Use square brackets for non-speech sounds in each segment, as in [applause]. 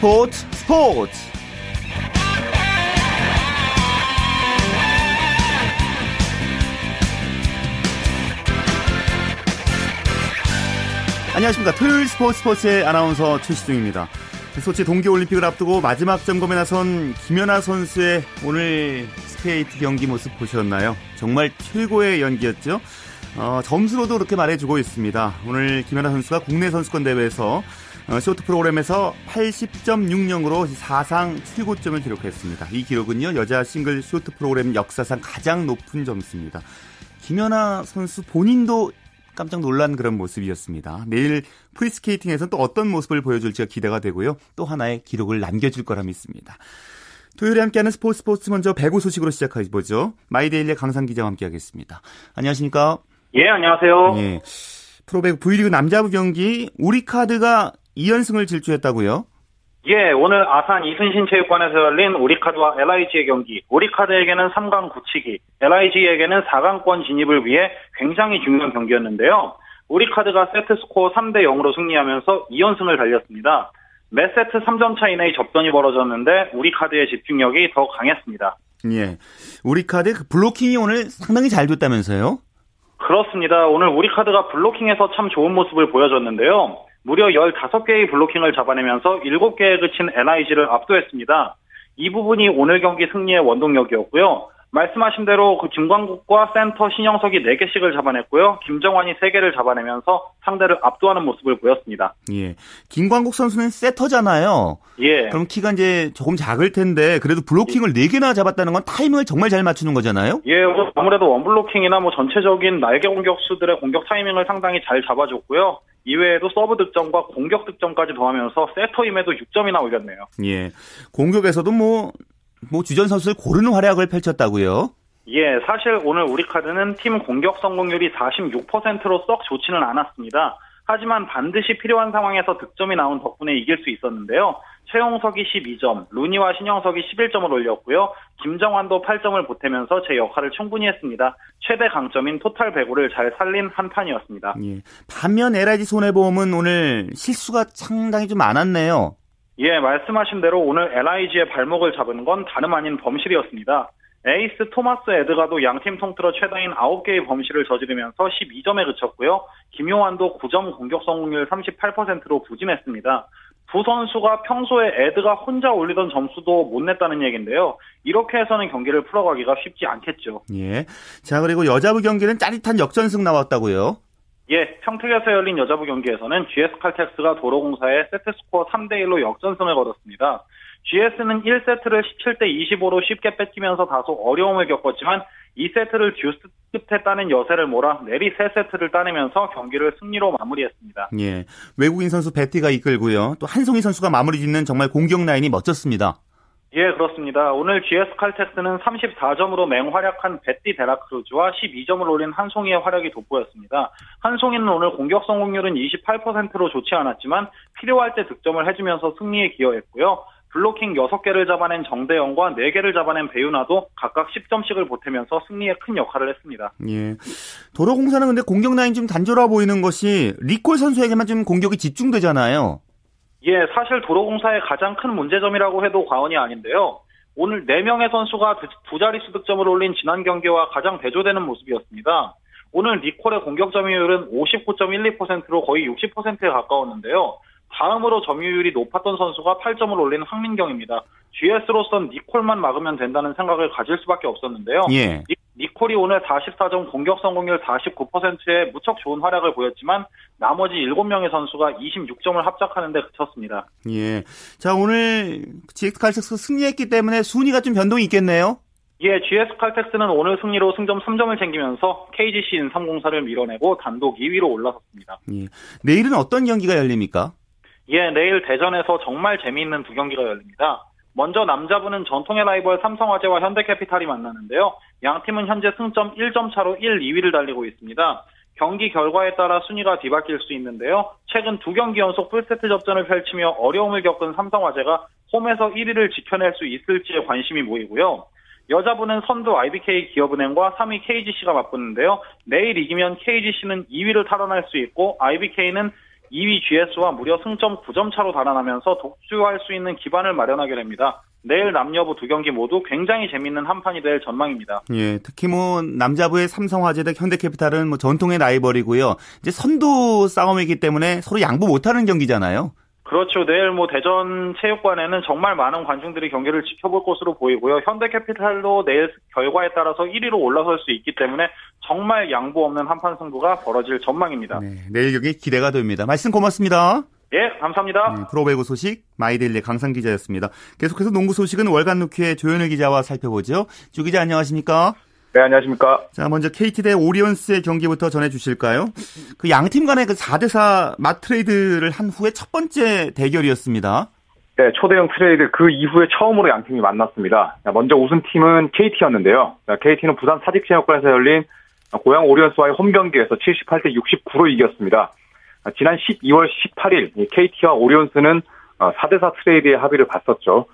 스포츠 스포츠 안녕하십니까 토요일 스포츠 스포츠의 아나운서 최시중입니다 소치 동계올림픽을 앞두고 마지막 점검에 나선 김연아 선수의 오늘 스케이트 경기 모습 보셨나요? 정말 최고의 연기였죠. 어, 점수로도 그렇게 말해주고 있습니다. 오늘 김연아 선수가 국내 선수권 대회에서 어, 쇼트 프로그램에서 80.60으로 사상 최고점을 기록했습니다. 이 기록은요 여자 싱글 쇼트 프로그램 역사상 가장 높은 점수입니다. 김연아 선수 본인도 깜짝 놀란 그런 모습이었습니다. 내일 프리스케이팅에서 또 어떤 모습을 보여줄지가 기대가 되고요. 또 하나의 기록을 남겨줄 거라 믿습니다. 토요일에 함께하는 스포츠 스포츠 먼저 배구 소식으로 시작해보죠. 마이데일리의 강산 기자와 함께하겠습니다. 안녕하십니까? 예, 안녕하세요. 예. 프로배구 V리그 남자부 경기 우리카드가 2연승을 질주했다고요? 예, 오늘 아산 이순신 체육관에서 열린 우리카드와 LIG의 경기. 우리카드에게는 3강 굳히기, LIG에게는 4강권 진입을 위해 굉장히 중요한 경기였는데요. 우리카드가 세트 스코어 3대 0으로 승리하면서 2연승을 달렸습니다. 매 세트 3점 차 이 내의 접전이 벌어졌는데 우리카드의 집중력이 더 강했습니다. 예. 우리카드 그 블로킹이 오늘 상당히 잘 됐다면서요? 그렇습니다. 오늘 우리카드가 블로킹에서 참 좋은 모습을 보여줬는데요. 무려 15개의 블로킹을 잡아내면서 7개에 그친 NIG를 압도했습니다. 이 부분이 오늘 경기 승리의 원동력이었고요. 말씀하신 대로 그 김광국과 센터 신영석이 4개씩을 잡아냈고요. 김정환이 3개를 잡아내면서 상대를 압도하는 모습을 보였습니다. 예. 김광국 선수는 세터잖아요. 예. 그럼 키가 이제 조금 작을 텐데 그래도 블로킹을 예. 4개나 잡았다는 건 타이밍을 정말 잘 맞추는 거잖아요. 예. 아무래도 원블로킹이나 뭐 전체적인 날개 공격수들의 공격 타이밍을 상당히 잘 잡아줬고요. 이외에도 서브 득점과 공격 득점까지 더하면서 세터임에도 6점이나 올렸네요. 예. 공격에서도 뭐, 뭐 주전 선수를 고르는 활약을 펼쳤다고요? 예, 사실 오늘 우리 카드는 팀 공격 성공률이 46%로 썩 좋지는 않았습니다. 하지만 반드시 필요한 상황에서 득점이 나온 덕분에 이길 수 있었는데요. 최홍석이 12점, 루니와 신영석이 11점을 올렸고요. 김정환도 8점을 보태면서 제 역할을 충분히 했습니다. 최대 강점인 토탈 배구를 잘 살린 한 판이었습니다. 예. 반면 LIG 손해보험은 오늘 실수가 상당히 좀 많았네요. 예, 말씀하신 대로 오늘 LIG의 발목을 잡은 건 다름 아닌 범실이었습니다. 에이스 토마스 에드가도 양팀 통틀어 최다인 9개의 범실을 저지르면서 12점에 그쳤고요. 김용환도 9점 공격 성공률 38%로 부진했습니다. 두 선수가 평소에 에드가 혼자 올리던 점수도 못 냈다는 얘기인데요. 이렇게 해서는 경기를 풀어가기가 쉽지 않겠죠. 예. 자, 그리고 여자부 경기는 짜릿한 역전승 나왔다고요? 예, 평택에서 열린 여자부 경기에서는 GS 칼텍스가 도로공사의 세트스코어 3대1로 역전승을 거뒀습니다. GS는 1세트를 17대 25로 쉽게 뺏기면서 다소 어려움을 겪었지만 2세트를 듀스 끝에 따낸 여세를 몰아 내리 3세트를 따내면서 경기를 승리로 마무리했습니다. 예. 외국인 선수 베티가 이끌고요. 또 한송이 선수가 마무리 짓는 정말 공격 라인이 멋졌습니다. 예, 그렇습니다. 오늘 GS 칼텍스는 34점으로 맹활약한 베티 데라크루즈와 12점을 올린 한송이의 활약이 돋보였습니다. 한송이는 오늘 공격 성공률은 28%로 좋지 않았지만 필요할 때 득점을 해주면서 승리에 기여했고요. 블로킹 6개를 잡아낸 정대영과 4개를 잡아낸 배유나도 각각 10점씩을 보태면서 승리에 큰 역할을 했습니다. 예. 도로공사는 근데 공격 라인 좀 단조로워 보이는 것이 리콜 선수에게만 좀 공격이 집중되잖아요. 예, 사실 도로공사의 가장 큰 문제점이라고 해도 과언이 아닌데요. 오늘 4명의 선수가 두 자릿수 득점을 올린 지난 경기와 가장 대조되는 모습이었습니다. 오늘 리콜의 공격 점유율은 59.12%로 거의 60%에 가까웠는데요. 다음으로 점유율이 높았던 선수가 8점을 올린 황민경입니다. GS로선 니콜만 막으면 된다는 생각을 가질 수밖에 없었는데요. 예. 니, 콜이 오늘 44점 공격 성공률 49%에 무척 좋은 활약을 보였지만 나머지 7명의 선수가 26점을 합작하는 데 그쳤습니다. 예. 자, 오늘 GX 칼텍스 승리했기 때문에 순위가 좀 변동이 있겠네요. 예, GS 칼텍스는 오늘 승리로 승점 3점을 챙기면서 KGC 인삼공사를 밀어내고 단독 2위로 올라섰습니다. 예. 내일은 어떤 경기가 열립니까? 예, 내일 대전에서 정말 재미있는 두 경기가 열립니다. 먼저 남자부는 전통의 라이벌 삼성화재와 현대캐피탈이 만나는데요. 양 팀은 현재 승점 1점 차로 1, 2위를 달리고 있습니다. 경기 결과에 따라 순위가 뒤바뀔 수 있는데요. 최근 두 경기 연속 풀세트 접전을 펼치며 어려움을 겪은 삼성화재가 홈에서 1위를 지켜낼 수 있을지에 관심이 모이고요. 여자부는 선두 IBK 기업은행과 3위 KGC가 맞붙는데요. 내일 이기면 KGC는 2위를 탈환할 수 있고 IBK는 2위 GS와 무려 승점 9점 차로 달아나면서 독주할 수 있는 기반을 마련하게 됩니다. 내일 남녀부 두 경기 모두 굉장히 재밌는 한판이 될 전망입니다. 예, 특히 뭐 남자부의 삼성화재 대 현대캐피탈은 뭐 전통의 라이벌이고요. 이제 선두 싸움이기 때문에 서로 양보 못하는 경기잖아요. 그렇죠. 내일 뭐 대전 체육관에는 정말 많은 관중들이 경기를 지켜볼 것으로 보이고요. 현대캐피탈도 내일 결과에 따라서 1위로 올라설 수 있기 때문에 정말 양보 없는 한판 승부가 벌어질 전망입니다. 네, 내일 경기 기대가 됩니다. 말씀 고맙습니다. 예, 감사합니다. 네, 프로배구 소식 마이데일리 강산 기자였습니다. 계속해서 농구 소식은 월간 루키의 조현일 기자와 살펴보죠. 조 기자 안녕하십니까? 네, 안녕하십니까? 자, 먼저 KT 대 오리온스의 경기부터 전해 주실까요? 그 양팀 간의 그 4대4 맞트레이드를 한 후에 첫 번째 대결이었습니다. 네, 초대형 트레이드 그 이후에 처음으로 양 팀이 만났습니다. 먼저 우승팀은 KT였는데요. KT는 부산 사직체육관에서 열린 고양 오리온스와의 홈 경기에서 78대 69로 이겼습니다. 지난 12월 18일 KT와 오리온스는 4대4 어, 트레이드의 합의를 봤었죠.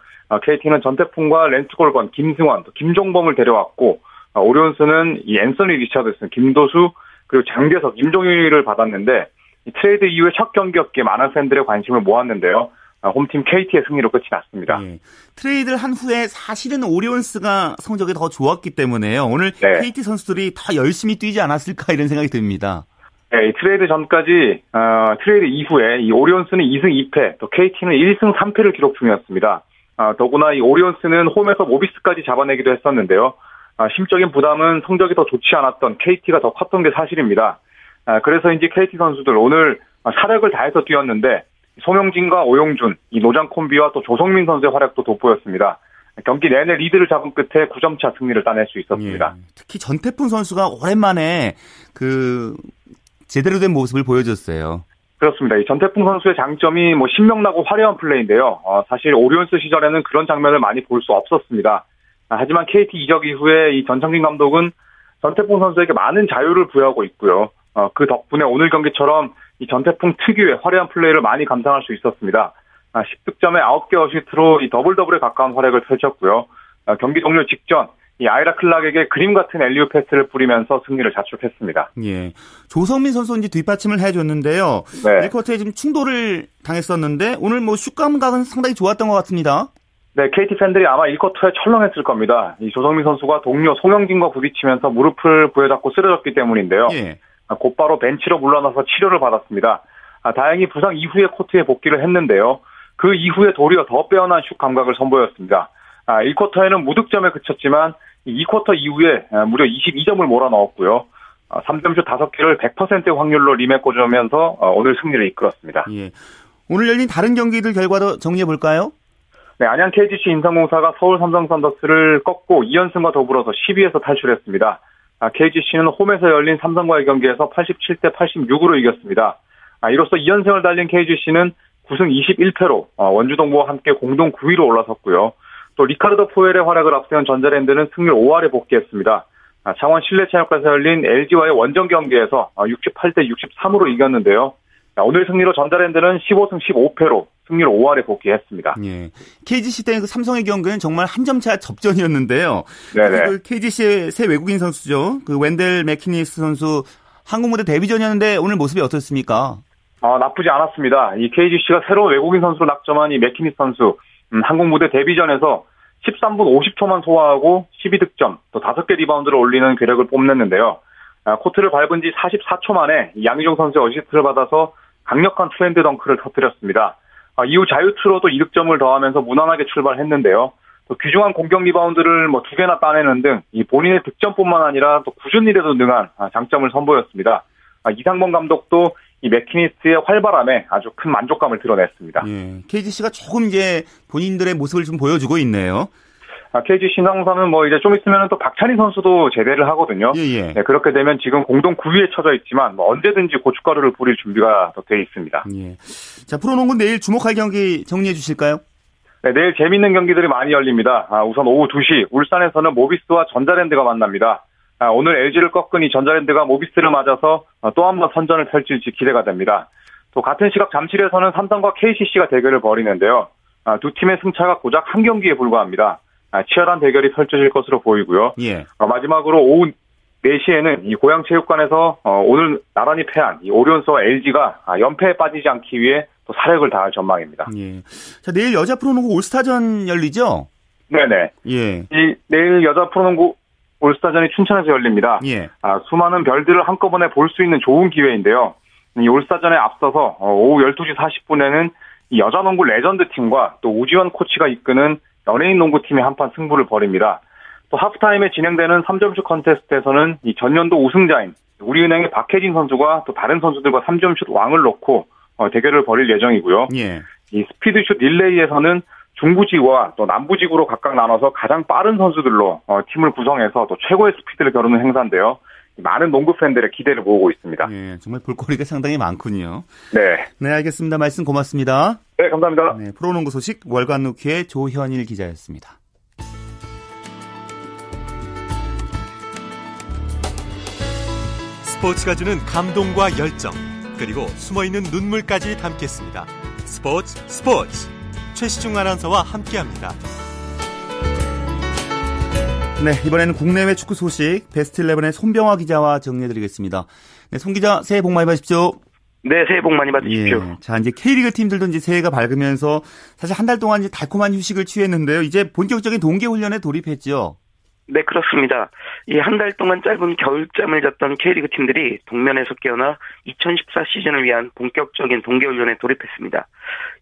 KT는 어, 전태풍과 랜스 골번, 김승원, 김종범을 데려왔고 어, 오리온스는 이 앤서니 리차드슨, 김도수 그리고 장재석, 임종일을 받았는데 트레이드 이후에 첫 경기였기에 많은 팬들의 관심을 모았는데요. 홈팀 KT의 승리로 끝이 났습니다. 예. 트레이드를 한 후에 사실은 오리온스가 성적이 더 좋았기 때문에요. 오늘 네. KT 선수들이 더 열심히 뛰지 않았을까 이런 생각이 듭니다. 네, 트레이드 전까지 어, 트레이드 이후에 이 오리온스는 2승 2패, 또 KT는 1승 3패를 기록 중이었습니다. 어, 더구나 이 오리온스는 홈에서 모비스까지 잡아내기도 했었는데요. 어, 심적인 부담은 성적이 더 좋지 않았던 KT가 더 컸던 게 사실입니다. 어, 그래서 이제 KT 선수들 오늘 사력을 다해서 뛰었는데 송영진과 오용준, 이 노장 콤비와 또 조성민 선수의 활약도 돋보였습니다. 경기 내내 리드를 잡은 끝에 9점 차 승리를 따낼 수 있었습니다. 예, 특히 전태풍 선수가 오랜만에 그 제대로 된 모습을 보여줬어요. 그렇습니다. 이 전태풍 선수의 장점이 뭐 신명나고 화려한 플레이인데요. 어, 사실 오리온스 시절에는 그런 장면을 많이 볼 수 없었습니다. 아, 하지만 KT 이적 이후에 이 전창진 감독은 전태풍 선수에게 많은 자유를 부여하고 있고요. 어, 그 덕분에 오늘 경기처럼 이 전태풍 특유의 화려한 플레이를 많이 감상할 수 있었습니다. 아, 10득점에 9개 어시스트로 이 더블 더블에 가까운 활약을 펼쳤고요. 아, 경기 종료 직전 이 아이라 클락에게 그림 같은 엘리오 패스를 뿌리면서 승리를 자축했습니다. 예. 조성민 선수 이제 뒷받침을 해줬는데요. 네. 1쿼터에 지금 충돌을 당했었는데 오늘 뭐 슛 감각은 상당히 좋았던 것 같습니다. 네, KT 팬들이 아마 1쿼터에 철렁했을 겁니다. 이 조성민 선수가 동료 송영진과 부딪히면서 무릎을 부여잡고 쓰러졌기 때문인데요. 예. 아, 곧바로 벤치로 물러나서 치료를 받았습니다. 아, 다행히 부상 이후에 코트에 복귀를 했는데요. 그 이후에 도리어 더 빼어난 슛 감각을 선보였습니다. 아, 1쿼터에는 무득점에 그쳤지만 2쿼터 이후에 아, 무려 22점을 몰아넣었고요. 3점슛 아, 5개를 100%의 확률로 리메 꽂으면서 어, 오늘 승리를 이끌었습니다. 예. 오늘 열린 다른 경기들 결과도 정리해 볼까요? 네, 안양 KGC 인삼공사가 서울 삼성 선더스를 꺾고 2연승과 더불어서 10위에서 탈출했습니다. KGC는 홈에서 열린 삼성과의 경기에서 87대 86으로 이겼습니다. 이로써 2연승을 달린 KGC는 9승 21패로 어, 원주동부와 함께 공동 9위로 올라섰고요. 또 리카르도 포웰의 활약을 앞세운 전자랜드는 승률 5할에 복귀했습니다. 아, 창원 실내체육관에서 열린 LG와의 원정 경기에서 68대 아, 63으로 이겼는데요. 오늘 승리로 전자랜드는 15승 15패로 승률 5할에 복귀했습니다. 예. KGC 대 그 삼성의 경우는 정말 한 점 차 접전이었는데요. 네네. 그 KGC의 새 외국인 선수죠. 그 웬델 맥키니스 선수 한국 무대 데뷔전이었는데 오늘 모습이 어떻습니까? 아, 나쁘지 않았습니다. 이 KGC가 새로운 외국인 선수로 낙점한 이 맥키니스 선수 음, 한국 무대 데뷔전에서 13분 50초만 소화하고 12득점, 또 5개 리바운드를 올리는 괴력을 뽐냈는데요. 아, 코트를 밟은 지 44초 만에 양희종 선수의 어시스트를 받아서 강력한 투핸드 덩크를 터뜨렸습니다. 아, 이후 자유투로도 2득점을 더하면서 무난하게 출발했는데요. 또 귀중한 공격 리바운드를 뭐 두 개나 따내는 등 이 본인의 득점뿐만 아니라 또 궂은일에도 능한 아, 장점을 선보였습니다. 이상범 감독도 이 맥키니스의 활발함에 아주 큰 만족감을 드러냈습니다. 예, KGC가 조금 이제 본인들의 모습을 좀 보여주고 있네요. 아, KG 신상사는 뭐 이제 좀 있으면 또 박찬희 선수도 제대를 하거든요. 예, 예. 네, 그렇게 되면 지금 공동 9위에 처져 있지만 뭐 언제든지 고춧가루를 뿌릴 준비가 돼 있습니다. 예. 자 프로농구 내일 주목할 경기 정리해 주실까요? 네, 내일 재밌는 경기들이 많이 열립니다. 아, 우선 오후 2시 울산에서는 모비스와 전자랜드가 만납니다. 아, 오늘 LG를 꺾은 이 전자랜드가 모비스를 맞아서 어, 또한 번 선전을 펼칠지 기대가 됩니다. 또 같은 시각 잠실에서는 삼성과 KCC가 대결을 벌이는데요. 아, 두 팀의 승차가 고작 한 경기에 불과합니다. 아, 치열한 대결이 펼쳐질 것으로 보이고요. 예. 어, 마지막으로 오후 4시에는 이 고양체육관에서 어, 오늘 나란히 패한 이 오리온스와 LG가 아, 연패에 빠지지 않기 위해 또 사력을 다할 전망입니다. 예. 자, 내일 여자 프로농구 올스타전 열리죠? 네네. 예. 이 내일 여자 프로농구 올스타전이 춘천에서 열립니다. 예. 아, 수많은 별들을 한꺼번에 볼 수 있는 좋은 기회인데요. 이 올스타전에 앞서서 어, 오후 12시 40분에는 이 여자 농구 레전드 팀과 또 우지원 코치가 이끄는 연예인 농구팀이 한판 승부를 벌입니다. 또 하프타임에 진행되는 3점슛 컨테스트에서는 이 전년도 우승자인 우리은행의 박혜진 선수가 또 다른 선수들과 3점슛 왕을 놓고 어, 대결을 벌일 예정이고요. 예. 이 스피드슛 릴레이에서는 중부지구와 또 남부지구로 각각 나눠서 가장 빠른 선수들로 어, 팀을 구성해서 또 최고의 스피드를 겨루는 행사인데요. 많은 농구 팬들의 기대를 모으고 있습니다. 예, 정말 볼거리가 상당히 많군요. 네. 네, 알겠습니다. 말씀 고맙습니다. 네, 감사합니다. 네, 프로농구 소식 월간 루키의 조현일 기자였습니다. 스포츠가 주는 감동과 열정, 그리고 숨어있는 눈물까지 담겠습니다. 스포츠 스포츠 최시중 아나운서와 함께합니다. 네, 이번에는 국내외 축구 소식 베스트 11의 손병화 기자와 정리해드리겠습니다. 네, 손 기자 새해 복 많이 받으십시오. 네, 새해 복 많이 받으십시오. 예, 자, 이제 K리그 팀들도 이제 새해가 밝으면서 사실 한 달 동안 이제 달콤한 휴식을 취했는데요. 이제 본격적인 동계 훈련에 돌입했죠. 네, 그렇습니다. 이 한 달 동안 짧은 겨울잠을 잤던 K리그 팀들이 동면에서 깨어나 2014 시즌을 위한 본격적인 동계 훈련에 돌입했습니다.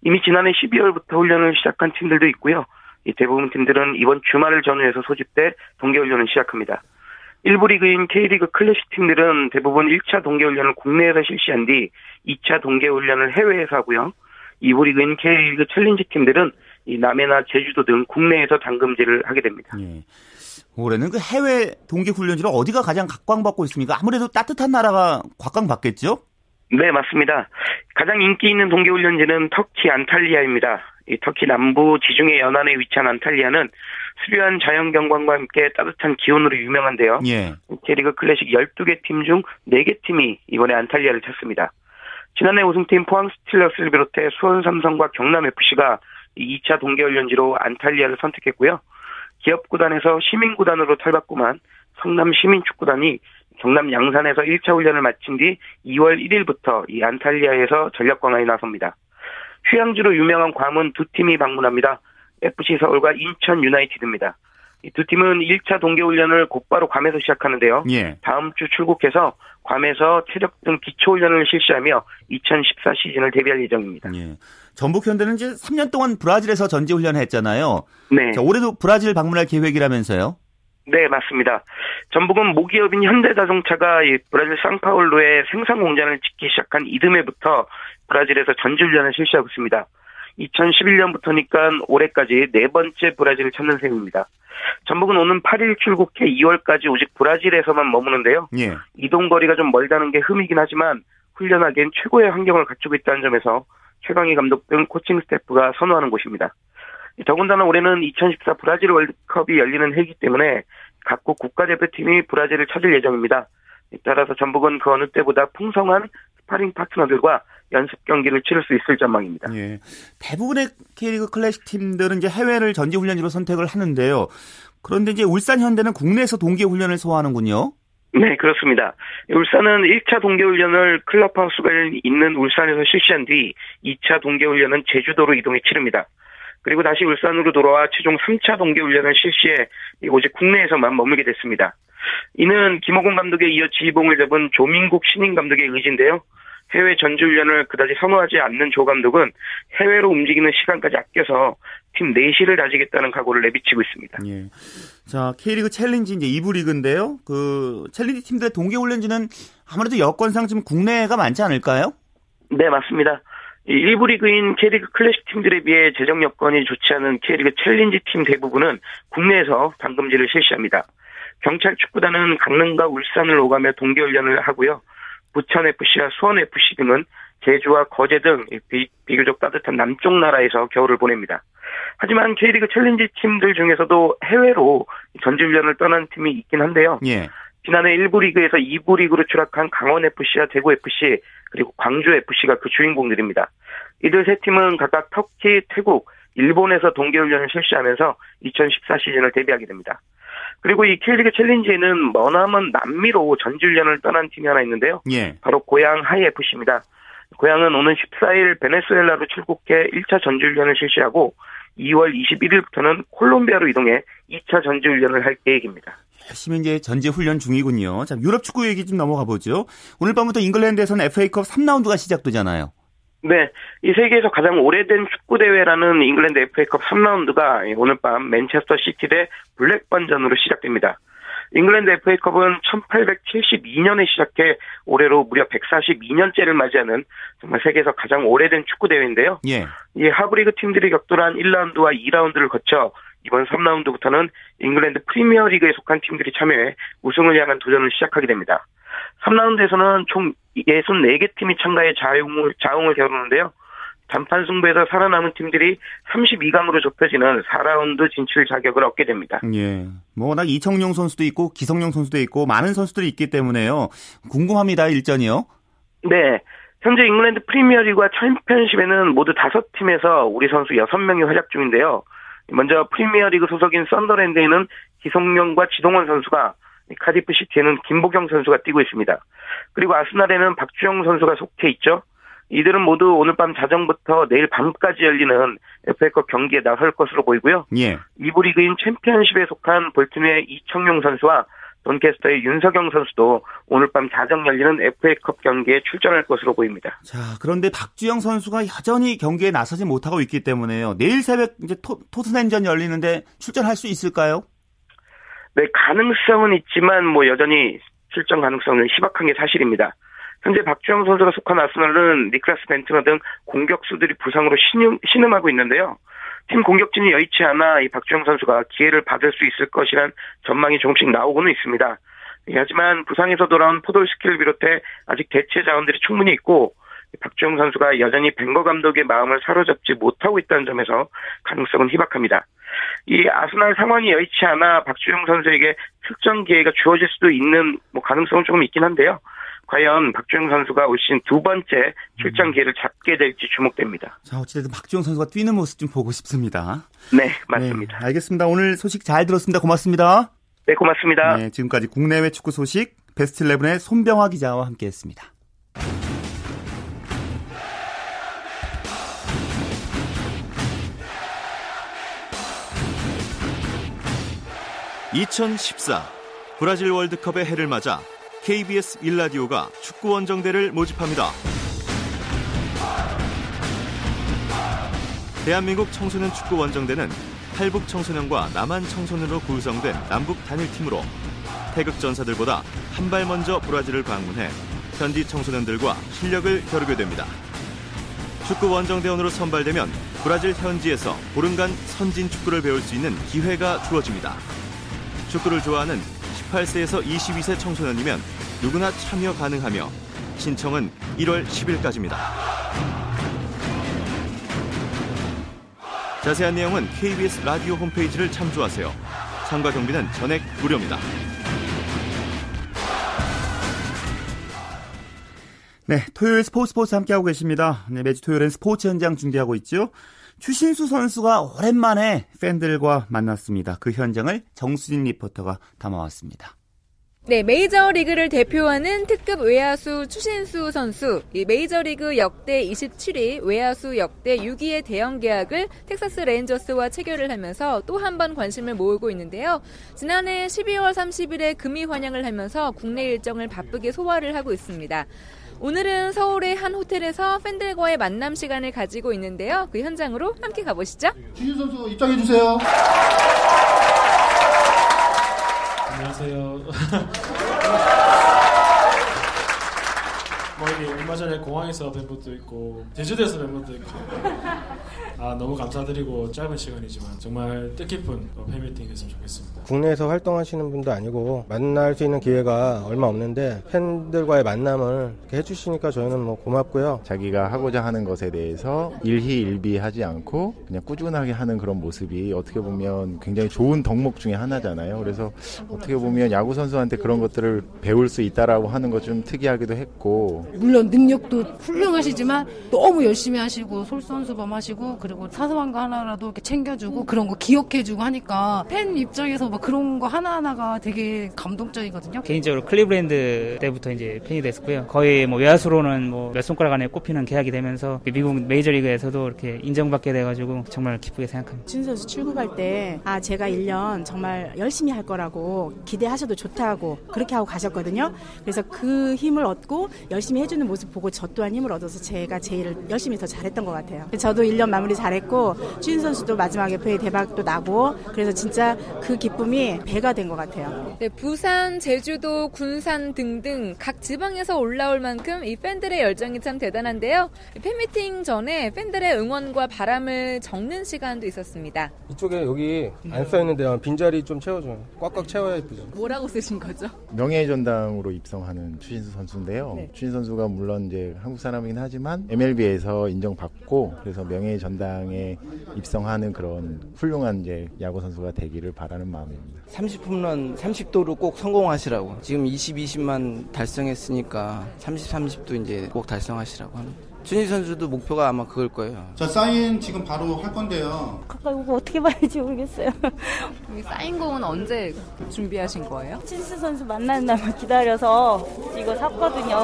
이미 지난해 12월부터 훈련을 시작한 팀들도 있고요. 이 대부분 팀들은 이번 주말을 전후해서 소집돼 동계 훈련을 시작합니다. 1부 리그인 K리그 클래식 팀들은 대부분 1차 동계훈련을 국내에서 실시한 뒤 2차 동계훈련을 해외에서 하고요. 2부 리그인 K리그 챌린지 팀들은 이 남해나 제주도 등 국내에서 담금질을 하게 됩니다. 예. 올해는 그 해외 동계 훈련지로 어디가 가장 각광받고 있습니까? 아무래도 따뜻한 나라가 각광받겠죠? 네, 맞습니다. 가장 인기 있는 동계훈련지는 터키 안탈리아입니다. 이 터키 남부 지중해 연안에 위치한 안탈리아는 수려한 자연경관과 함께 따뜻한 기온으로 유명한데요. 예. K리그 클래식 12개 팀 중 4개 팀이 이번에 안탈리아를 찾습니다. 지난해 우승팀 포항 스틸러스를 비롯해 수원 삼성과 경남 FC가 2차 동계훈련지로 안탈리아를 선택했고요. 기업 구단에서 시민 구단으로 탈바꿈한 성남 시민축구단이 경남 양산에서 1차 훈련을 마친 뒤 2월 1일부터 이 안탈리아에서 전력 강화에 나섭니다. 휴양지로 유명한 괌은 두 팀이 방문합니다. FC 서울과 인천 유나이티드입니다. 이두 팀은 1차 동계훈련을 곧바로 괌에서 시작하는데요. 예. 다음 주 출국해서 괌에서 체력 등 기초훈련을 실시하며 2014 시즌을 데뷔할 예정입니다. 예. 전북 현대는 이제 3년 동안 브라질에서 전지 훈련을 했잖아요. 네. 자, 올해도 브라질 방문할 계획이라면서요? 네, 맞습니다. 전북은 모기업인 현대자동차가 이 브라질 상파울루에 생산 공장을 짓기 시작한 이듬해부터 브라질에서 전지훈련을 실시하고 있습니다. 2011년부터니까 올해까지 네 번째 브라질을 찾는 셈입니다. 전북은 오는 8일 출국해 2월까지 오직 브라질에서만 머무는데요. 예. 이동 거리가 좀 멀다는 게 흠이긴 하지만 훈련하기엔 최고의 환경을 갖추고 있다는 점에서 최강희 감독 등 코칭 스태프가 선호하는 곳입니다. 더군다나 올해는 2014 브라질 월드컵이 열리는 해이기 때문에 각국 국가대표팀이 브라질을 찾을 예정입니다. 따라서 전북은 그 어느 때보다 풍성한 스파링 파트너들과 연습 경기를 치를 수 있을 전망입니다. 예. 대부분의 K리그 클래식 팀들은 이제 해외를 전지 훈련지로 선택을 하는데요. 그런데 이제 울산 현대는 국내에서 동계 훈련을 소화하는군요. 네, 그렇습니다. 울산은 1차 동계훈련을 클럽하우스가 있는 울산에서 실시한 뒤 2차 동계훈련은 제주도로 이동해 치릅니다. 그리고 다시 울산으로 돌아와 최종 3차 동계훈련을 실시해 오직 국내에서만 머물게 됐습니다. 이는 김호곤 감독에 이어 지휘봉을 잡은 조민국 신인 감독의 의지인데요. 해외 전지훈련을 그다지 선호하지 않는 조 감독은 해외로 움직이는 시간까지 아껴서 팀 내실을 다지겠다는 각오를 내비치고 있습니다. 예. 자, K리그 챌린지 이제 2부 리그인데요. 그 챌린지 팀들의 동계 훈련지는 아무래도 여건상 좀 국내가 많지 않을까요? 네, 맞습니다. 1부 리그인 K리그 클래식 팀들에 비해 재정 여건이 좋지 않은 K리그 챌린지 팀 대부분은 국내에서 담금질을 실시합니다. 경찰 축구단은 강릉과 울산을 오가며 동계훈련을 하고요. 부천FC와 수원FC 등은 제주와 거제 등 비, 비교적 따뜻한 남쪽 나라에서 겨울을 보냅니다. 하지만 K리그 챌린지 팀들 중에서도 해외로 전지훈련을 떠난 팀이 있긴 한데요. 예. 지난해 1부 리그에서 2부 리그로 추락한 강원FC와 대구FC 그리고 광주FC가 그 주인공들입니다. 이들 세 팀은 각각 터키, 태국, 일본에서 동계훈련을 실시하면서 2014 시즌을 대비하게 됩니다. 그리고 이 K리그 챌린지에는 머나먼 남미로 전지훈련을 떠난 팀이 하나 있는데요. 예. 바로 고양 하이FC입니다. 고양은 오는 14일 베네수엘라로 출국해 1차 전지훈련을 실시하고 2월 21일부터는 콜롬비아로 이동해 2차 전지훈련을 할 계획입니다. 열심히 이제 전지 훈련 중이군요. 자, 유럽 축구 얘기 좀 넘어가 보죠. 오늘 밤부터 잉글랜드에서는 FA컵 3라운드가 시작되잖아요. 네, 이 세계에서 가장 오래된 축구 대회라는 잉글랜드 FA컵 3라운드가 오늘 밤 맨체스터 시티 대 블랙번전으로 시작됩니다. 잉글랜드 FA컵은 1872년에 시작해 올해로 무려 142년째를 맞이하는 정말 세계에서 가장 오래된 축구 대회인데요. 예. 이 하브리그 팀들이 격돌한 1라운드와 2라운드를 거쳐 이번 3라운드부터는 잉글랜드 프리미어리그에 속한 팀들이 참여해 우승을 향한 도전을 시작하게 됩니다. 3라운드에서는 총 64개 팀이 참가해 자웅을, 자웅을 겨루는데요. 단판 승부에서 살아남은 팀들이 32강으로 좁혀지는 4라운드 진출 자격을 얻게 됩니다. 예. 뭐 워낙 이청용 선수도 있고 기성용 선수도 있고 많은 선수들이 있기 때문에요. 궁금합니다. 일전이요. 네. 현재 잉글랜드 프리미어리그와 챔피언십에는 모두 5팀에서 우리 선수 6명이 활약 중인데요. 먼저 프리미어리그 소속인 썬더랜드에는 기성용과 지동원 선수가 카디프 시티에는 김보경 선수가 뛰고 있습니다. 그리고 아스날에는 박주영 선수가 속해 있죠. 이들은 모두 오늘 밤 자정부터 내일 밤까지 열리는 FA컵 경기에 나설 것으로 보이고요. 예. 이부 리그인 챔피언십에 속한 볼튼의 이청용 선수와 돈캐스터의 윤석영 선수도 오늘 밤 자정 열리는 FA컵 경기에 출전할 것으로 보입니다. 자, 그런데 박주영 선수가 여전히 경기에 나서지 못하고 있기 때문에요. 내일 새벽 이제 토, 토트넘전 열리는데 출전할 수 있을까요? 네, 가능성은 있지만 뭐 여전히 출전 가능성은 희박한 게 사실입니다. 현재 박주영 선수가 속한 아스널은 니클라스 벤트너 등 공격수들이 부상으로 신음, 신음하고 있는데요. 팀 공격진이 여의치 않아 이 박주영 선수가 기회를 받을 수 있을 것이란 전망이 조금씩 나오고는 있습니다. 예, 하지만 부상에서 돌아온 포돌스키를 비롯해 아직 대체 자원들이 충분히 있고 박주영 선수가 여전히 벵거 감독의 마음을 사로잡지 못하고 있다는 점에서 가능성은 희박합니다. 이 아스날 상황이 여의치 않아 박주영 선수에게 출전 기회가 주어질 수도 있는 뭐 가능성은 조금 있긴 한데요. 과연 박주영 선수가 올 시즌 두 번째 출전 기회를 잡게 될지 주목됩니다. 자, 어찌됐든 박주영 선수가 뛰는 모습 좀 보고 싶습니다. 네, 맞습니다. 네, 알겠습니다. 오늘 소식 잘 들었습니다. 고맙습니다. 네, 고맙습니다. 네, 지금까지 국내외 축구 소식 베스트 11의 손병화 기자와 함께했습니다. (2014) 브라질 월드컵의 해를 맞아 KBS 일라디오가 축구 원정대를 모집합니다. 대한민국 청소년 축구 원정대는 탈북 청소년과 남한 청소년으로 구성된 남북 단일팀으로 태극 전사들보다 한 발 먼저 브라질을 방문해 현지 청소년들과 실력을 겨루게 됩니다. 축구 원정대원으로 선발되면 브라질 현지에서 보름간 선진 축구를 배울 수 있는 기회가 주어집니다. 축구를 좋아하는 18세에서 22세 청소년이면 누구나 참여 가능하며 신청은 1월 10일까지입니다. 자세한 내용은 KBS 라디오 홈페이지를 참조하세요. 참가 경비는 전액 무료입니다. 네, 토요일 스포츠 스포츠 함께하고 계십니다. 네, 매주 토요일엔 스포츠 현장 중계하고 있죠. 추신수 선수가 오랜만에 팬들과 만났습니다. 그 현장을 정수진 리포터가 담아왔습니다. 네, 메이저리그를 대표하는 특급 외야수 추신수 선수, 이 메이저리그 역대 27위, 외야수 역대 6위의 대형 계약을 텍사스 레인저스와 체결을 하면서 또 한 번 관심을 모으고 있는데요. 지난해 12월 30일에 금의환향을 하면서 국내 일정을 바쁘게 소화를 하고 있습니다. 오늘은 서울의 한 호텔에서 팬들과의 만남 시간을 가지고 있는데요. 그 현장으로 함께 가보시죠. 추신 선수 입장해 주세요. 안녕하세요. [laughs] 뭐 이게 얼마 전에 공항에서 뵌 분도 있고 제주도에서 뵌 분도 있고 아 너무 감사드리고 짧은 시간이지만 정말 뜻깊은 팬미팅 했으면 좋겠습니다. 국내에서 활동하시는 분도 아니고 만날 수 있는 기회가 얼마 없는데 팬들과의 만남을 이렇게 해주시니까 저희는 뭐 고맙고요. 자기가 하고자 하는 것에 대해서 일희일비하지 않고 그냥 꾸준하게 하는 그런 모습이 어떻게 보면 굉장히 좋은 덕목 중에 하나잖아요. 그래서 어떻게 보면 야구 선수한테 그런 것들을 배울 수 있다라고 하는 것 좀 특이하기도 했고 물론 능 능력도 훌륭하시지만 너무 열심히 하시고 솔선수범하시고 그리고 사소한 거 하나라도 이렇게 챙겨주고 그런 거 기억해주고 하니까 팬 입장에서 막 그런 거 하나하나가 되게 감동적이거든요. 개인적으로 클리브랜드 때부터 이제 팬이 됐었고요. 거의 뭐 외야수로는 뭐 몇 손가락 안에 꼽히는 계약이 되면서 미국 메이저리그에서도 이렇게 인정받게 돼가지고 정말 기쁘게 생각합니다. 준 선수 출국할 때 아 제가 1년 정말 열심히 할 거라고 기대하셔도 좋다고 그렇게 하고 가셨거든요. 그래서 그 힘을 얻고 열심히 해주는 모습 보고 저 또한 힘을 얻어서 제가 제일 열심히 더 잘했던 것 같아요. 저도 1년 마무리 잘했고 준 선수도 마지막 FA 대박도 나고 그래서 진짜 그 기쁨이 배가 된 것 같아요. 네, 부산, 제주도, 군산 등등 각 지방에서 올라올 만큼 이 팬들의 열정이 참 대단한데요. 팬미팅 전에 팬들의 응원과 바람을 적는 시간도 있었습니다. 이쪽에 여기 안 써있는데 빈자리 좀 채워줘요. 꽉꽉 채워야 예쁘죠. 뭐라고 쓰신 거죠? 명예의 전당으로 입성하는 추신수 선수인데요. 네. 추신수 선수가 물론 이제 한국 사람이긴 하지만 MLB에서 인정받고 그래서 명예의 전당에 입성하는 그런 훌륭한 이제 야구 선수가 되기를 바라는 마음입니다. 30홈런 30도로 꼭 성공하시라고. 지금 20, 20만 달성했으니까 30, 30도 이제 꼭 달성하시라고 하는. 준희 선수도 목표가 아마 그걸 거예요. 자, 사인 지금 바로 할 건데요. 가까이 오고 어떻게 봐야지 모르겠어요. 사인 공은 언제 준비하신 거예요? 칠수 선수 만나는 날만 기다려서 이거 샀거든요.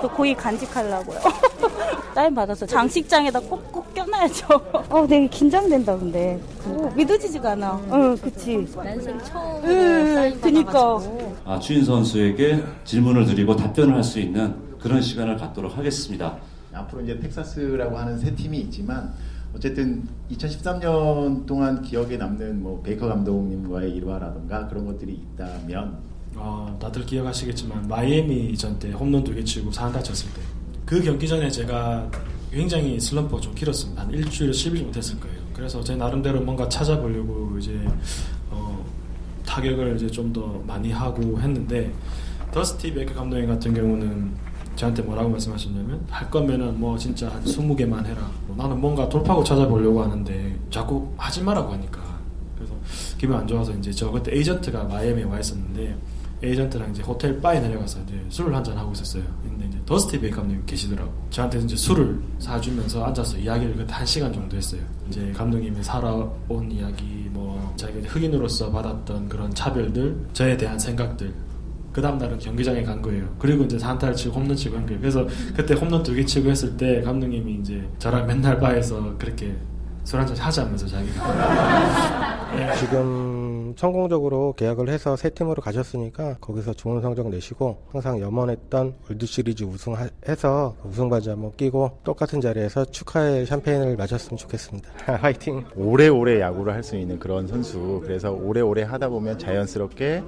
그 고이 간직하려고요. [laughs] 사인 받아서 장식장에다 꼭꼭 껴놔야죠. 어, 되게 긴장된다 근데. 어, 믿어지지가 않아. 응, 그치. 난생 처음 응, 그니까. 아, 주인 선수에게 질문을 드리고 답변을 할 수 있는 그런 시간을 갖도록 하겠습니다. 앞으로 이제 텍사스라고 하는 새 팀이 있지만 어쨌든 2013년 동안 기억에 남는 뭐 베이커 감독님과의 일화라든가 그런 것들이 있다면 어, 다들 기억하시겠지만 마이애미 전때 홈런 두 개 치고 4안타 쳤을 때 그 경기 전에 제가 굉장히 슬럼프가 좀 길었습니다. 한 일주일 10일 못했을 거예요. 그래서 제 나름대로 뭔가 찾아보려고 이제 어, 타격을 이제 좀 더 많이 하고 했는데 더스티 베이커 감독님 같은 경우는 저한테 뭐라고 말씀하셨냐면 할 거면은 뭐 진짜 한 20개만 해라. 뭐 나는 뭔가 돌파구 찾아보려고 하는데 자꾸 하지 말라고 하니까 그래서 기분 안 좋아서 이제 저 그때 에이전트가 마이애미에 와 있었는데 에이전트랑 이제 호텔 바에 내려가서 이제 술을 한잔 하고 있었어요. 근데 이제 더스티 베이 감독님 계시더라고. 저한테 이제 술을 사주면서 앉아서 이야기를 그때 한 시간 정도 했어요. 이제 감독님이 살아온 이야기, 뭐 자기가 흑인으로서 받았던 그런 차별들, 저에 대한 생각들, 그 다음날은 경기장에 간 거예요. 그리고 이제 산타를 치고 홈런 치고 한 거예요. 그래서 그때 홈런 두 개 치고 했을 때 감독님이 이제 저랑 맨날 바에서 그렇게 술 한잔 하자면서 자기가. 네. 지금 성공적으로 계약을 해서 새 팀으로 가셨으니까 거기서 좋은 성적 내시고 항상 염원했던 월드 시리즈 우승해서 우승바지 한번 끼고 똑같은 자리에서 축하의 샴페인을 마셨으면 좋겠습니다. [laughs] 화이팅! 오래오래 야구를 할 수 있는 그런 선수 그래서 오래오래 하다 보면 자연스럽게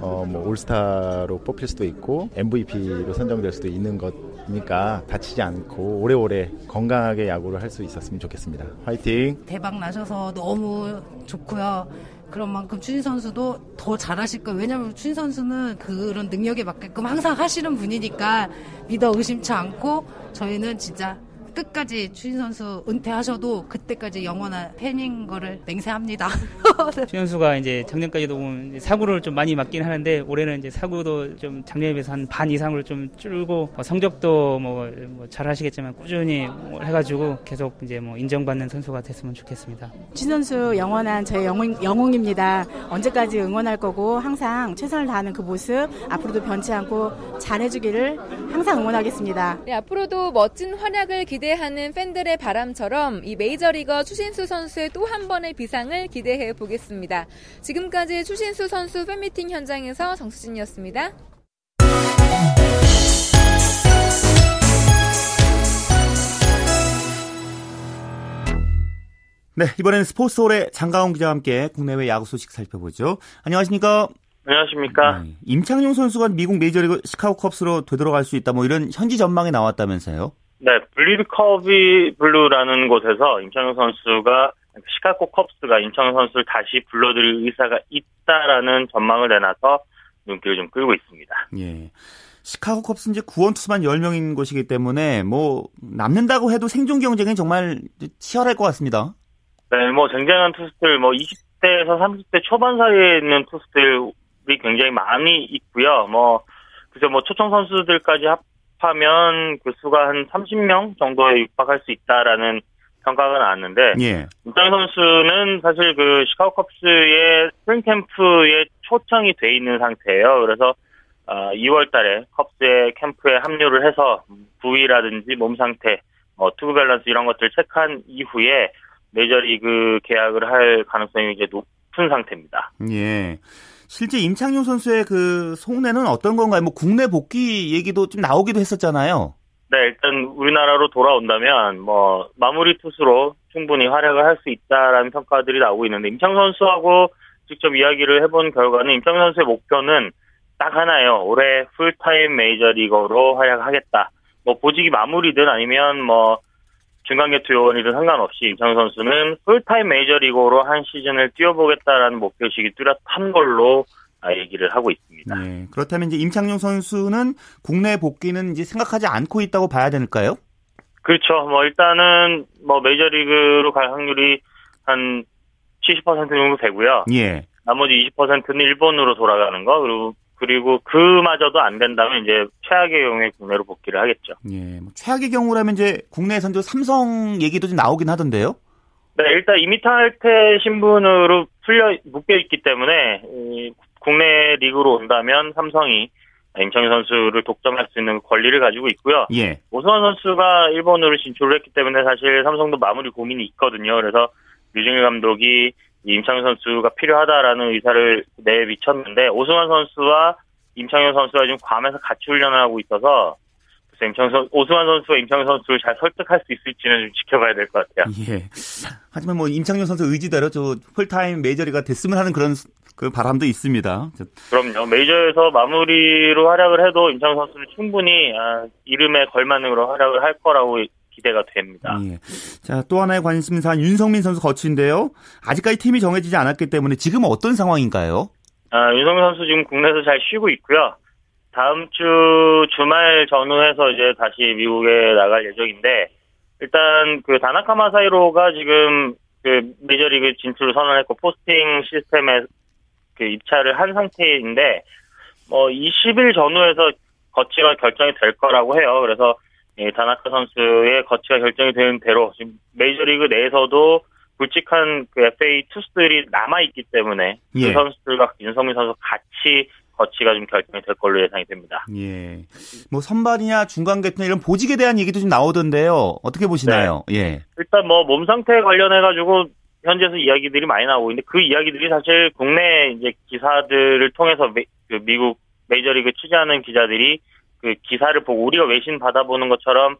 어, 뭐 올스타로 뽑힐 수도 있고 MVP로 선정될 수도 있는 거니까 다치지 않고 오래오래 건강하게 야구를 할 수 있었으면 좋겠습니다. 화이팅! 대박 나셔서 너무 좋고요. 그런 만큼 추진 선수도 더 잘하실 거예요. 왜냐하면 추진 선수는 그런 능력에 맞게끔 항상 하시는 분이니까 믿어 의심치 않고 저희는 진짜 끝까지 추진 선수 은퇴하셔도 그때까지 영원한 팬인 거를 맹세합니다. [laughs] 추진 선수가 이제 작년까지도 보면 사구를 좀 많이 맞긴 하는데 올해는 이제 사구도 좀 작년에 비해서 한 반 이상으로 좀 줄고 뭐 성적도 뭐, 뭐 잘 하시겠지만 꾸준히 뭐 해가지고 계속 이제 뭐 인정받는 선수가 됐으면 좋겠습니다. 진 선수 영원한 저의 영웅, 영웅입니다. 언제까지 응원할 거고 항상 최선을 다하는 그 모습 앞으로도 변치 않고 잘해주기를 항상 응원하겠습니다. 네, 앞으로도 멋진 활약을 기대 하는 팬들의 바람처럼 이 메이저리거 추신수 선수의 또 한 번의 비상을 기대해 보겠습니다. 지금까지 추신수 선수 팬미팅 현장에서 정수진이었습니다. 네, 이번에는 스포츠홀의 장가온 기자와 함께 국내외 야구 소식 살펴보죠. 안녕하십니까? 안녕하십니까? 네, 임창용 선수가 미국 메이저리그 시카고 컵스로 되돌아갈 수 있다. 뭐 이런 현지 전망이 나왔다면서요? 네, Bleed Cubbie Blue라는 곳에서 임창용 선수가 시카고 컵스가 임창용 선수를 다시 불러들일 의사가 있다라는 전망을 내놔서 눈길을 좀 끌고 있습니다. 예. 시카고 컵스 이제 구원 투수만 10명인 곳이기 때문에 뭐 남는다고 해도 생존 경쟁은 정말 치열할 것 같습니다. 네, 뭐 쟁쟁한 투수들 뭐 20대에서 30대 초반 사이에 있는 투수들이 굉장히 많이 있고요. 뭐 그래서 뭐 초청 선수들까지 합하면 그 수가 한 30명 정도에 육박할 수 있다라는 평가가 나왔는데 예. 임창용 선수는 사실 그 시카고 컵스의 스프링 캠프에 초청이 돼 있는 상태예요. 그래서 어, 2월 달에 컵스의 캠프에 합류를 해서 부위라든지 몸 상태, 뭐 투구 밸런스 이런 것들 체크한 이후에 메이저리그 계약을 할 가능성이 이제 높은 상태입니다. 예. 실제 임창용 선수의 그 속내는 어떤 건가요? 뭐 국내 복귀 얘기도 좀 나오기도 했었잖아요. 네, 일단 우리나라로 돌아온다면 뭐 마무리 투수로 충분히 활약을 할 수 있다라는 평가들이 나오고 있는데 임창 선수하고 직접 이야기를 해본 결과는 임창 선수의 목표는 딱 하나예요. 올해 풀타임 메이저리거로 활약하겠다. 뭐 보직이 마무리든 아니면 뭐 중간 계투 요원이든 상관없이 임창용 선수는 풀타임 메이저리거로 한 시즌을 뛰어보겠다라는 목표 의식이 뚜렷한 걸로 얘기를 하고 있습니다. 네, 그렇다면 이제 임창용 선수는 국내 복귀는 이제 생각하지 않고 있다고 봐야 될까요? 그렇죠. 뭐 일단은 뭐 메이저리그로 갈 확률이 한 70% 정도 되고요. 예. 나머지 20%는 일본으로 돌아가는 거 그리고 그리고 그마저도 안 된다면 이제 최악의 경우에 국내로 복귀를 하겠죠. 예. 뭐 최악의 경우라면 이제 국내에서도 삼성 얘기도 좀 나오긴 하던데요. 네, 일단 이미탈퇴 신분으로 풀려 묶여 있기 때문에 이 국내 리그로 온다면 삼성이 임창용 선수를 독점할 수 있는 권리를 가지고 있고요. 예. 오승환 선수가 일본으로 진출을 했기 때문에 사실 삼성도 마무리 고민이 있거든요. 그래서 류중일 감독이 임창용 선수가 필요하다라는 의사를 내비쳤는데 오승환 선수와 임창용 선수가 지금 괌에서 같이 훈련을 하고 있어서 그래서 임창용 선 오승환 선수와 임창용 선수를 잘 설득할 수 있을지는 좀 지켜봐야 될 것 같아요. 예. 하지만 뭐 임창용 선수 의지대로 저 풀타임 메이저리가 됐으면 하는 그런 그 바람도 있습니다. 그럼요. 메이저에서 마무리로 활약을 해도 임창용 선수는 충분히 아, 이름에 걸맞는 그런 활약을 할 거라고 기대가 됩니다. 예. 자, 또 하나의 관심사 윤성민 선수 거치인데요. 아직까지 팀이 정해지지 않았기 때문에 지금 어떤 상황인가요? 아, 윤성민 선수 지금 국내에서 잘 쉬고 있고요. 다음 주 주말 전후해서 이제 다시 미국에 나갈 예정인데 일단 그 다나카 마사이로가 지금 그 메이저리그 진출을 선언했고 포스팅 시스템에 그 입찰을 한 상태인데 뭐 20일 전후에서 거치가 결정이 될 거라고 해요. 그래서 이 다나카 선수의 거치가 결정이 되는 대로 지금 메이저리그 내에서도 굵직한 그 FA 투수들이 남아 있기 때문에 예. 그 선수들과 윤성민 선수 같이 거치가 좀 결정이 될 걸로 예상이 됩니다. 예. 뭐 선발이냐 중간 개투냐 이런 보직에 대한 얘기도 좀 나오던데요. 어떻게 보시나요? 예. 일단 뭐 몸 상태 관련해 가지고 현지에서 이야기들이 많이 나오고 있는데 그 이야기들이 사실 국내 이제 기사들을 통해서 미, 그 미국 메이저리그 취재하는 기자들이 그 기사를 보고 우리가 외신 받아보는 것처럼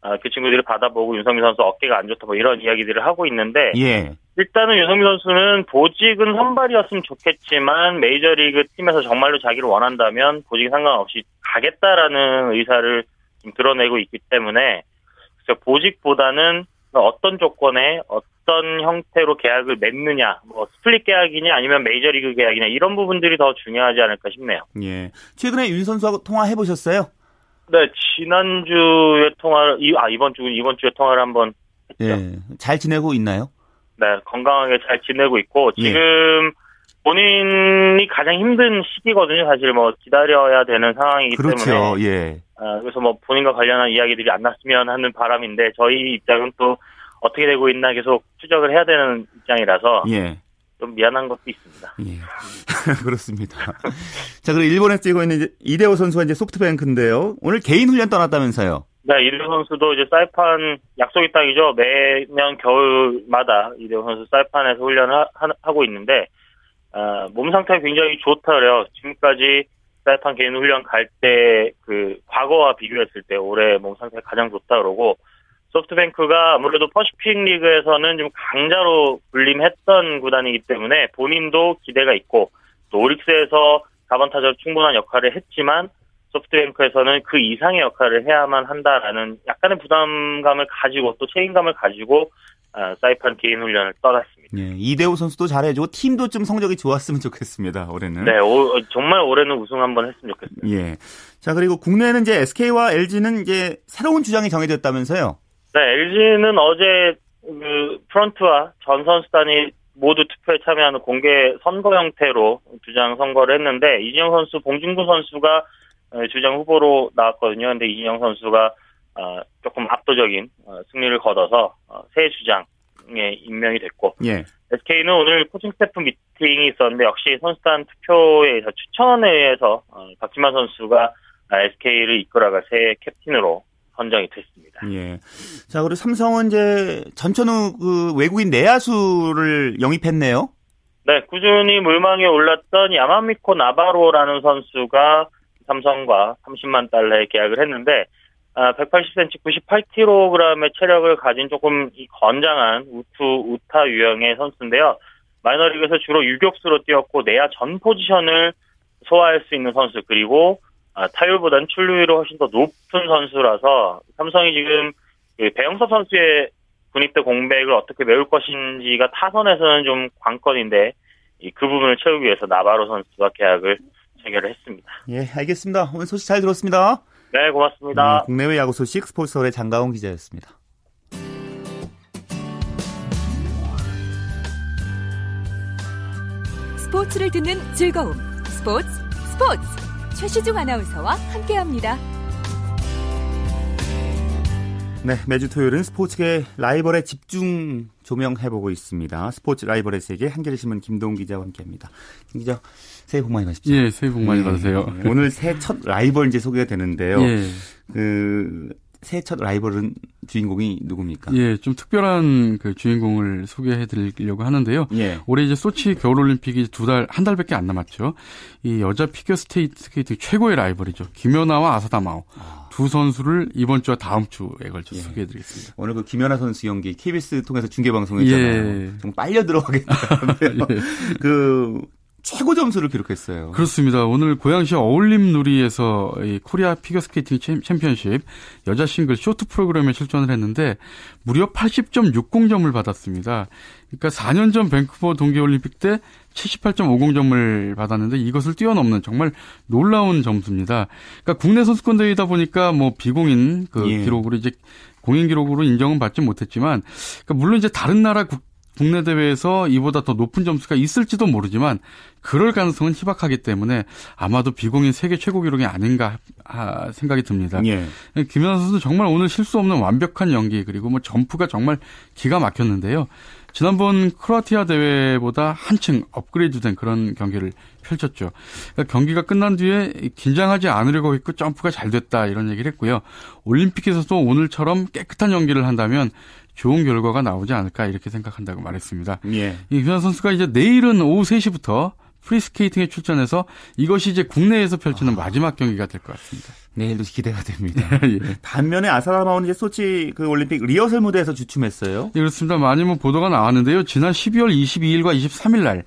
아, 그 친구들이 받아보고 윤석민 선수 어깨가 안 좋다 뭐 이런 이야기들을 하고 있는데 예. 일단은 윤석민 선수는 보직은 선발이었으면 좋겠지만 메이저리그 팀에서 정말로 자기를 원한다면 보직이 상관없이 가겠다라는 의사를 좀 드러내고 있기 때문에 그래서 보직보다는 어떤 조건에 어떤 형태로 계약을 맺느냐, 뭐 스플릿 계약이냐 아니면 메이저리그 계약이냐 이런 부분들이 더 중요하지 않을까 싶네요. 예. 최근에 윤 선수하고 통화해 보셨어요? 네, 지난주에 통화를 이- 아 이번 주 이번 주에 통화를 한번 예. 잘 지내고 있나요? 네, 건강하게 잘 지내고 있고, 예. 지금 본인이 가장 힘든 시기거든요. 사실 뭐 기다려야 되는 상황이기 그렇죠. 때문에. 예. 아, 그래서 뭐 본인과 관련한 이야기들이 안 났으면 하는 바람인데, 저희 입장은 또 어떻게 되고 있나 계속 추적을 해야 되는 입장이라서 예. 좀 미안한 것도 있습니다. [laughs] 그렇습니다. 자, 그리고 일본에서 뛰고 있는 이대호 선수가 이제 소프트뱅크인데요. 오늘 개인 훈련 떠났다면서요? 네, 이대호 선수도 이제 사이판 약속이 딱이죠. 매년 겨울마다 이대호 선수 사이판에서 훈련을 하, 하고 있는데 아, 몸 상태가 굉장히 좋다 그래요. 지금까지 사이판 개인 훈련 갈 때 그 과거와 비교했을 때 올해 몸 상태가 가장 좋다 그러고 소프트뱅크가 아무래도 퍼시픽 리그에서는 좀 강자로 군림했던 구단이기 때문에 본인도 기대가 있고 또 오릭스에서 4번 타자 충분한 역할을 했지만 소프트뱅크에서는 그 이상의 역할을 해야만 한다라는 약간의 부담감을 가지고 또 책임감을 가지고 아, 사이판 개인 훈련을 떠났습니다. 예. 이대호 선수도 잘해주고 팀도 좀 성적이 좋았으면 좋겠습니다. 올해는. 네, 오- 정말 올해는 우승 한번 했으면 좋겠습니다. 예. 자, 그리고 국내에는 이제 SK와 LG는 이제 새로운 주장이 정해졌다면서요? 네, LG는 어제 그 프런트와 전 선수단이 모두 투표에 참여하는 공개 선거 형태로 주장 선거를 했는데 이진영 선수, 봉준구 선수가 주장 후보로 나왔거든요. 근데 이진영 선수가 어, 조금 압도적인 어, 승리를 거둬서 어, 새 주장에 임명이 됐고 예. SK는 오늘 코칭 스태프 미팅이 있었는데 역시 선수단 투표에 의해서 추천에 의해서 어, 박지만 선수가 SK를 이끌어갈 새 캡틴으로 선정이 됐습니다. 예. 자, 그리고 삼성은 이제 전천후 그 외국인 내야수를 영입했네요. 네, 꾸준히 물망에 올랐던 야마미코 나바로라는 선수가 삼성과 30만 달러에 계약을 했는데 180cm, 98kg의 체력을 가진 조금 건장한 우투 우타 유형의 선수인데요. 마이너리그에서 주로 유격수로 뛰었고 내야 전 포지션을 소화할 수 있는 선수 그리고 타율보다는 출루율이 훨씬 더 높은 선수라서 삼성이 지금 그 배영섭 선수의 군입대 공백을 어떻게 메울 것인지가 타선에서는 좀 관건인데 그 부분을 채우기 위해서 나바로 선수와 계약을 체결을 했습니다. 예, 알겠습니다. 오늘 소식 잘 들었습니다. 네, 고맙습니다. 네, 국내외 야구 소식 스포츠서울의 장가온 기자였습니다. 스포츠를 듣는 즐거움. 스포츠, 스포츠. 최시중 아나운서와 함께합니다. 네, 매주 토요일은 스포츠계 라이벌의 집중 조명해보고 있습니다. 스포츠 라이벌의 세계 한겨레신문 김동 기자와 함께합니다. 김 기자, 새해 복 많이 받으십시오. 예, 새해 복 많이 네, 받으세요. 오늘 새해 첫 라이벌 이제 소개가 되는데요. 예. 그 새해 첫 라이벌은 주인공이 누굽니까? 예, 좀 특별한 그 주인공을 소개해 드리려고 하는데요. 예. 올해 이제 소치 겨울올림픽이 두 달, 한 달밖에 안 남았죠. 이 여자 피겨 스테이트 스케이트 최고의 라이벌이죠. 김연아와 아사다 마오. 아. 두 선수를 이번 주와 다음 주에 걸쳐 예. 소개해 드리겠습니다. 오늘 그 김연아 선수 연기 KBS 통해서 중계 방송했잖아요. 예. 좀 빨려 들어가겠다는데요. [laughs] 예. 그 최고 점수를 기록했어요. 그렇습니다. 오늘 고양시 어울림누리에서 이 코리아 피겨스케이팅 챔피언십 여자 싱글 쇼트 프로그램에 출전을 했는데 무려 80.60점을 받았습니다. 그러니까 4년 전 밴쿠버 동계올림픽 때 78.50점을 받았는데 이것을 뛰어넘는 정말 놀라운 점수입니다. 그러니까 국내 선수권 대회이다 보니까 뭐 비공인 그 예. 기록으로 이제 공인 기록으로 인정은 받지 못했지만 그러니까 물론 이제 다른 나라 국, 국내 대회에서 이보다 더 높은 점수가 있을지도 모르지만 그럴 가능성은 희박하기 때문에 아마도 비공인 세계 최고 기록이 아닌가 생각이 듭니다. 예. 김연아 선수 정말 오늘 실수 없는 완벽한 연기 그리고 뭐 점프가 정말 기가 막혔는데요. 지난번 크로아티아 대회보다 한층 업그레이드된 그런 경기를 펼쳤죠. 그러니까 경기가 끝난 뒤에 긴장하지 않으려고 했고 점프가 잘 됐다 이런 얘기를 했고요. 올림픽에서도 오늘처럼 깨끗한 연기를 한다면 좋은 결과가 나오지 않을까 이렇게 생각한다고 말했습니다. 예. 이규현 선수가 이제 내일은 오후 3시부터 프리스케이팅에 출전해서 이것이 이제 국내에서 펼치는 아. 마지막 경기가 될 것 같습니다. 내일도 기대가 됩니다. [laughs] 예. 반면에 아사다 마오는 이제 소치 그 올림픽 리허설 무대에서 주춤했어요. 예, 그렇습니다. 많이 뭐 보도가 나왔는데요. 지난 12월 22일과 23일 날이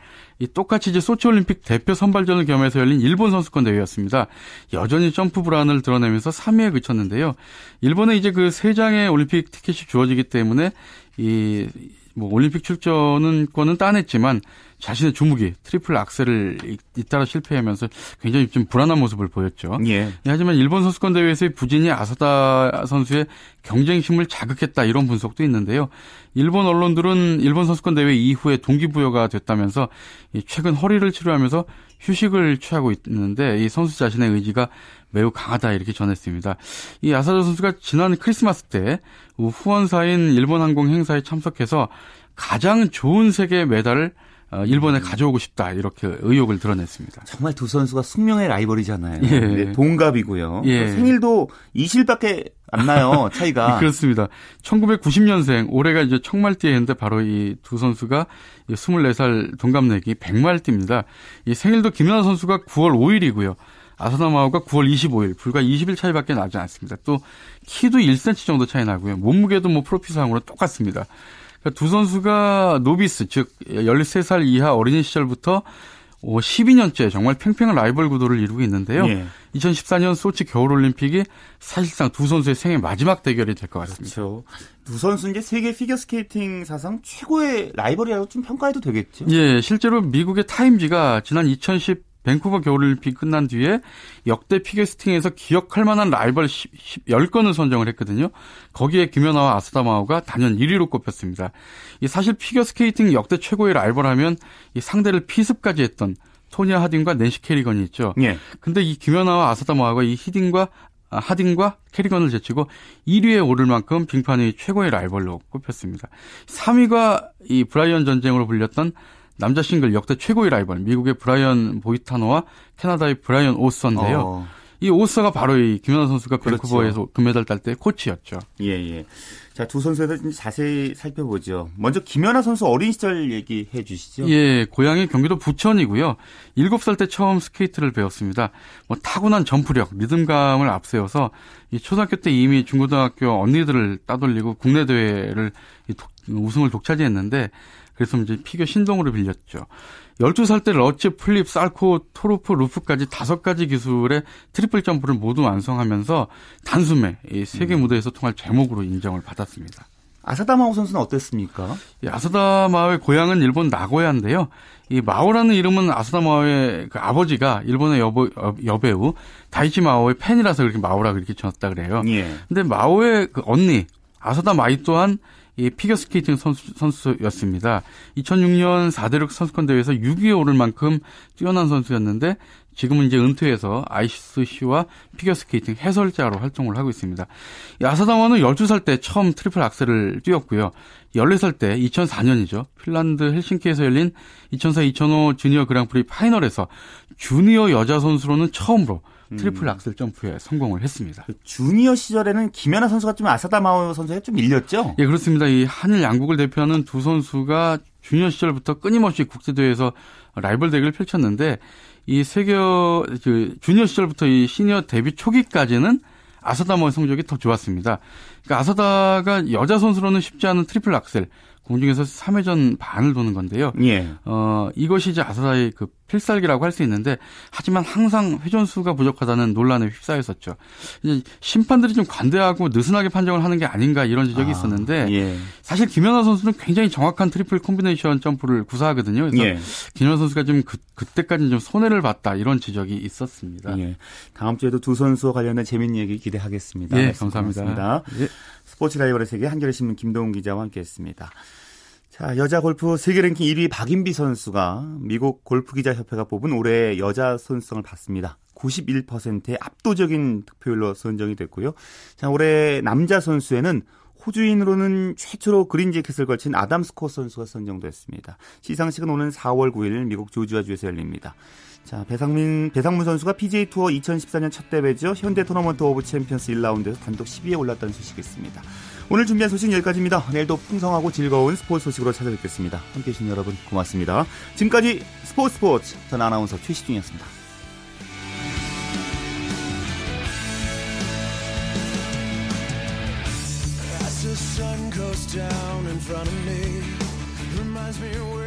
똑같이 이제 소치 올림픽 대표 선발전을 겸해서 열린 일본 선수권 대회였습니다. 여전히 점프 불안을 드러내면서 3위에 그쳤는데요. 일본에 이제 그 세 장의 올림픽 티켓이 주어지기 때문에 이 뭐 올림픽 출전은 권은 따냈지만 자신의 주무기 트리플 악셀을 잇따라 실패하면서 굉장히 좀 불안한 모습을 보였죠. 예. 하지만 일본 선수권 대회에서의 부진이 아사다 선수의 경쟁심을 자극했다 이런 분석도 있는데요. 일본 언론들은 일본 선수권 대회 이후에 동기부여가 됐다면서 최근 허리를 치료하면서 휴식을 취하고 있는데 이 선수 자신의 의지가 매우 강하다 이렇게 전했습니다. 이 아사다 선수가 지난 크리스마스 때 후원사인 일본 항공 행사에 참석해서 가장 좋은 세계 메달을 어, 일본에 음. 가져오고 싶다 이렇게 의욕을 드러냈습니다. 정말 두 선수가 숙명의 라이벌이잖아요. 예. 동갑이고요. 예. 생일도 20일밖에 안 나요 [laughs] 차이가. 그렇습니다. 1990년생 올해가 이제 청말띠에 데 바로 이 두 선수가 24살 동갑내기 100말띠입니다. 이 생일도 김연아 선수가 9월 5일이고요. 아사나마오가 9월 25일 불과 20일 차이밖에 나지 않습니다. 또 키도 1cm 정도 차이 나고요. 몸무게도 뭐 프로필상으로 똑같습니다. 그러니까 두 선수가 노비스 즉 13살 이하 어린이 시절부터 12년째 정말 팽팽한 라이벌 구도를 이루고 있는데요. 예. 2014년 소치 겨울올림픽이 사실상 두 선수의 생애 마지막 대결이 될 것 같습니다. 그렇죠. 두 선수 이제 세계 피겨스케이팅 사상 최고의 라이벌이라고 좀 평가해도 되겠죠? 예, 실제로 미국의 타임지가 지난 2010 밴쿠버 겨울올림픽 끝난 뒤에 역대 피겨스케이팅에서 기억할 만한 라이벌 10, 10건을 선정을 했거든요. 거기에 김연아와 아사다 마오가 단연 1위로 꼽혔습니다. 이 사실 피겨스케이팅 역대 최고의 라이벌 하면 이 상대를 피습까지 했던 토냐 하딩과 낸시 캐리건이 있죠. 예. 근데 이 김연아와 아사다 마오가 이 하딩과 아, 하딩과 캐리건을 제치고 1위에 오를 만큼 빙판의 최고의 라이벌로 꼽혔습니다. 3위가 이 브라이언 전쟁으로 불렸던 남자 싱글 역대 최고의 라이벌 미국의 브라이언 보이타노와 캐나다의 브라이언 오서인데요. 어. 이 오서가 바로 이 김연아 선수가 그렇죠. 밴쿠버에서 금메달 딸 때 코치였죠. 예, 예. 자, 두 선수에 대해서 좀 자세히 살펴보죠. 먼저 김연아 선수 어린 시절 얘기해 주시죠. 예, 고향이 경기도 부천이고요. 7살 때 처음 스케이트를 배웠습니다. 뭐 타고난 점프력, 리듬감을 앞세워서 이 초등학교 때 이미 중고등학교 언니들을 따돌리고 국내 대회를 우승을 독차지했는데 그래서 이제 피겨 신동으로 불렸죠. 12살 때 러츠, 플립, 살코, 토루프, 루프까지 다섯 가지 기술의 트리플 점프를 모두 완성하면서 단숨에 이 세계 무대에서 통할 재목으로 인정을 받았습니다. 아사다 마오 선수는 어땠습니까? 이 아사다 마오의 고향은 일본 나고야인데요. 이 마오라는 이름은 아사다 마오의 그 아버지가 일본의 여보, 여, 여배우 다이치 마오의 팬이라서 그렇게 마오라 그렇게 지었다 그래요. 예. 근데 마오의 그 언니 아사다 마이 또한 이 피겨스케이팅 선수, 선수였습니다. 2006년 4대륙 선수권 대회에서 6위에 오를 만큼 뛰어난 선수였는데 지금은 이제 은퇴해서 MC와 피겨스케이팅 해설자로 활동을 하고 있습니다. 이 아사다 마오는 12살 때 처음 트리플 악셀을 뛰었고요. 14살 때 2004년이죠. 핀란드 헬싱키에서 열린 2004-2005 주니어 그랑프리 파이널에서 주니어 여자 선수로는 처음으로 트리플 악셀 점프에 성공을 했습니다. 그 주니어 시절에는 김연아 선수가 좀 아사다 마오 선수에 좀 밀렸죠? 예, 그렇습니다. 이 한일 양국을 대표하는 두 선수가 주니어 시절부터 끊임없이 국제대회에서 라이벌 대결을 펼쳤는데 이 세계 그 주니어 시절부터 이 시니어 데뷔 초기까지는 아사다 마오의 성적이 더 좋았습니다. 그러니까 아사다가 여자 선수로는 쉽지 않은 트리플 악셀 공중에서 3회전 반을 도는 건데요. 예. 어, 이것이 이제 아사다의 그 필살기라고 할 수 있는데 하지만 항상 회전수가 부족하다는 논란에 휩싸였었죠. 이제 심판들이 좀 관대하고 느슨하게 판정을 하는 게 아닌가 이런 지적이 아, 있었는데 예. 사실 김연아 선수는 굉장히 정확한 트리플 콤비네이션 점프를 구사하거든요. 그래서 예. 김연아 선수가 좀 그, 그때까지 좀 손해를 봤다 이런 지적이 있었습니다. 예. 다음 주에도 두 선수와 관련된 재밌는 얘기 기대하겠습니다. 예, 감사합니다. 고맙습니다. 예. 스포츠 라이벌의 세계 한겨레 신문 김동훈 기자와 함께했습니다. 자, 여자 골프 세계 랭킹 1위 박인비 선수가 미국 골프 기자 협회가 뽑은 올해 여자 선수상을 받습니다. 91%의 압도적인 득표율로 선정이 됐고요. 자, 올해 남자 선수에는 호주인으로는 최초로 그린 재킷을 걸친 아담 스코 선수가 선정됐습니다. 시상식은 오는 4월 9일 미국 조지아주에서 열립니다. 자, 배상민, 배상문 선수가 PGA 투어 2014년 첫 대회죠. 현대 토너먼트 오브 챔피언스 1라운드에서 단독 10위에 올랐다는 소식이 있습니다. 오늘 준비한 소식 여기까지입니다. 내일도 풍성하고 즐거운 스포츠 소식으로 찾아뵙겠습니다. 함께 해 주신 여러분 고맙습니다. 지금까지 스포츠 스포츠 전 아나운서 최시중이었습니다. Sun goes down in front of me, reminds me.